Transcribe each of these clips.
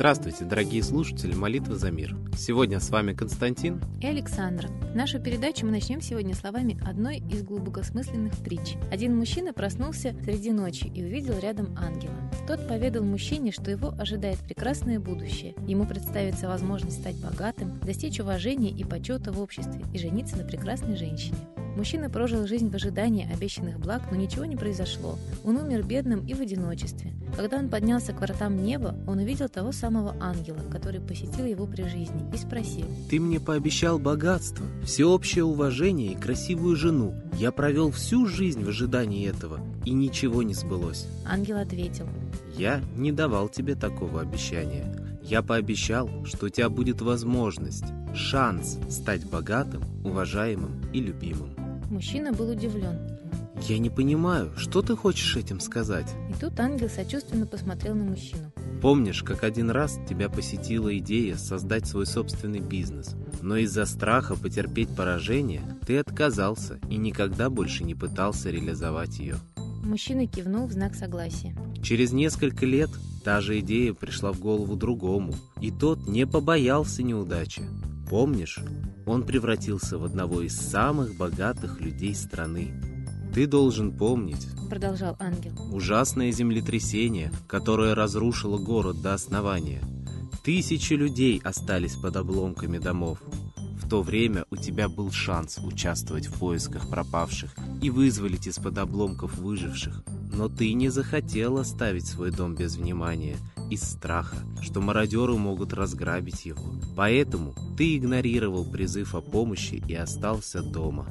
Здравствуйте, дорогие слушатели «Молитвы за мир». Сегодня с вами Константин и Александра. Нашу передачу мы начнем сегодня словами одной из глубокосмысленных притч. Один мужчина проснулся среди ночи и увидел рядом ангела. Тот поведал мужчине, что его ожидает прекрасное будущее. Ему представится возможность стать богатым, достичь уважения и почета в обществе и жениться на прекрасной женщине. Мужчина прожил жизнь в ожидании обещанных благ, но ничего не произошло. Он умер бедным и в одиночестве. Когда он поднялся к вратам неба, он увидел того самого ангела, который посетил его при жизни, и спросил. «Ты мне пообещал богатство, всеобщее уважение и красивую жену. Я провел всю жизнь в ожидании этого, и ничего не сбылось». Ангел ответил. «Я не давал тебе такого обещания. Я пообещал, что у тебя будет возможность, шанс стать богатым, уважаемым и любимым. Мужчина был удивлен. «Я не понимаю, что ты хочешь этим сказать?» И тут ангел сочувственно посмотрел на мужчину. Помнишь, как один раз тебя посетила идея создать свой собственный бизнес, но из-за страха потерпеть поражение ты отказался и никогда больше не пытался реализовать ее? Мужчина кивнул в знак согласия. Через несколько лет та же идея пришла в голову другому, и тот не побоялся неудачи. Помнишь, он превратился в одного из самых богатых людей страны. Ты должен помнить, продолжал ангел, ужасное землетрясение, которое разрушило город до основания. Тысячи людей остались под обломками домов. В то время у тебя был шанс участвовать в поисках пропавших и вызволить из-под обломков выживших. Но ты не захотел оставить свой дом без внимания из страха, что мародеры могут разграбить его. Поэтому ты игнорировал призыв о помощи и остался дома.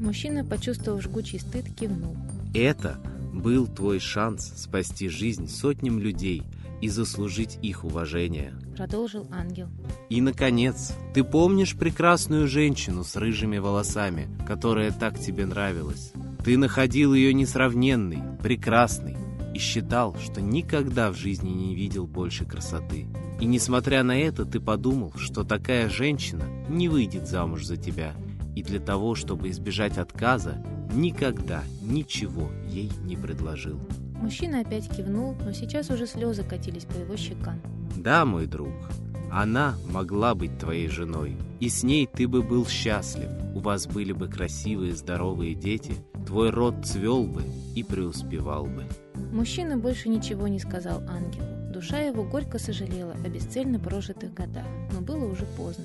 Мужчина, почувствовав жгучий стыд, кивнул. Это был твой шанс спасти жизнь сотням людей и заслужить их уважение. Продолжил ангел. И, наконец, ты помнишь прекрасную женщину с рыжими волосами, которая так тебе нравилась? Ты находил ее несравненной, прекрасной, и считал, что никогда в жизни не видел больше красоты. И несмотря на это, ты подумал, что такая женщина не выйдет замуж за тебя, и для того, чтобы избежать отказа, никогда ничего ей не предложил. Мужчина опять кивнул, но сейчас уже слезы катились по его щекам. Да, мой друг, она могла быть твоей женой, и с ней ты бы был счастлив. У вас были бы красивые, здоровые дети, твой род цвел бы и преуспевал бы. Мужчина больше ничего не сказал ангелу. Душа его горько сожалела о бесцельно прожитых годах, но было уже поздно.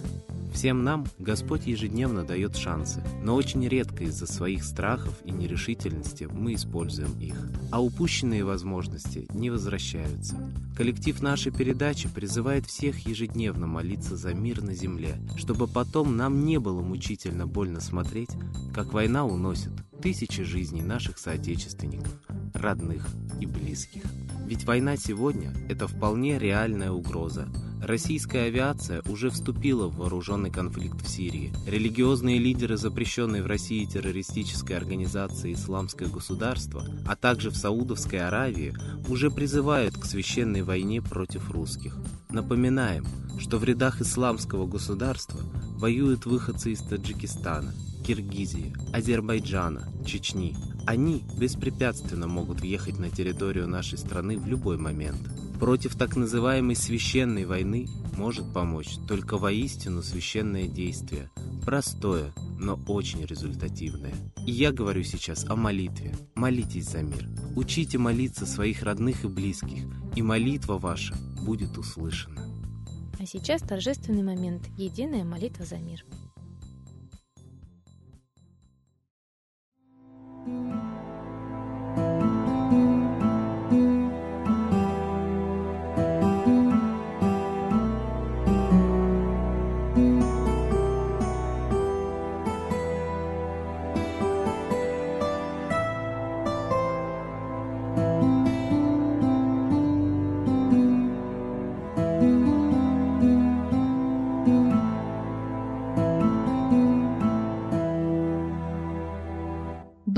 Всем нам Господь ежедневно дает шансы, но очень редко из-за своих страхов и нерешительности мы используем их, а упущенные возможности не возвращаются. Коллектив нашей передачи призывает всех ежедневно молиться за мир на земле, чтобы потом нам не было мучительно больно смотреть, как война уносит тысячи жизней наших соотечественников, родных и близких. Ведь война сегодня – это вполне реальная угроза. Российская авиация уже вступила в вооруженный конфликт в Сирии. Религиозные лидеры запрещенной в России террористической организации «Исламское государство», а также в Саудовской Аравии, уже призывают к священной войне против русских. Напоминаем, что в рядах исламского государства воюют выходцы из Таджикистана, Киргизии, Азербайджана, Чечни. Они беспрепятственно могут въехать на территорию нашей страны в любой момент. Против так называемой священной войны может помочь только воистину священное действие. Простое, но очень результативное. И я говорю сейчас о молитве. Молитесь за мир. Учите молиться своих родных и близких, и молитва ваша будет услышана. А сейчас торжественный момент. Единая молитва за мир. thank you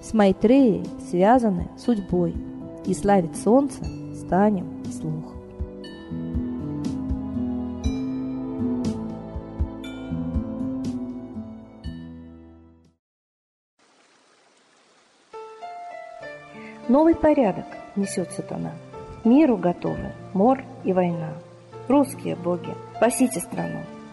с Майтреей связаны судьбой, и славить солнце станем слух. Новый порядок несет сатана. Миру готовы мор и война. Русские боги, спасите страну.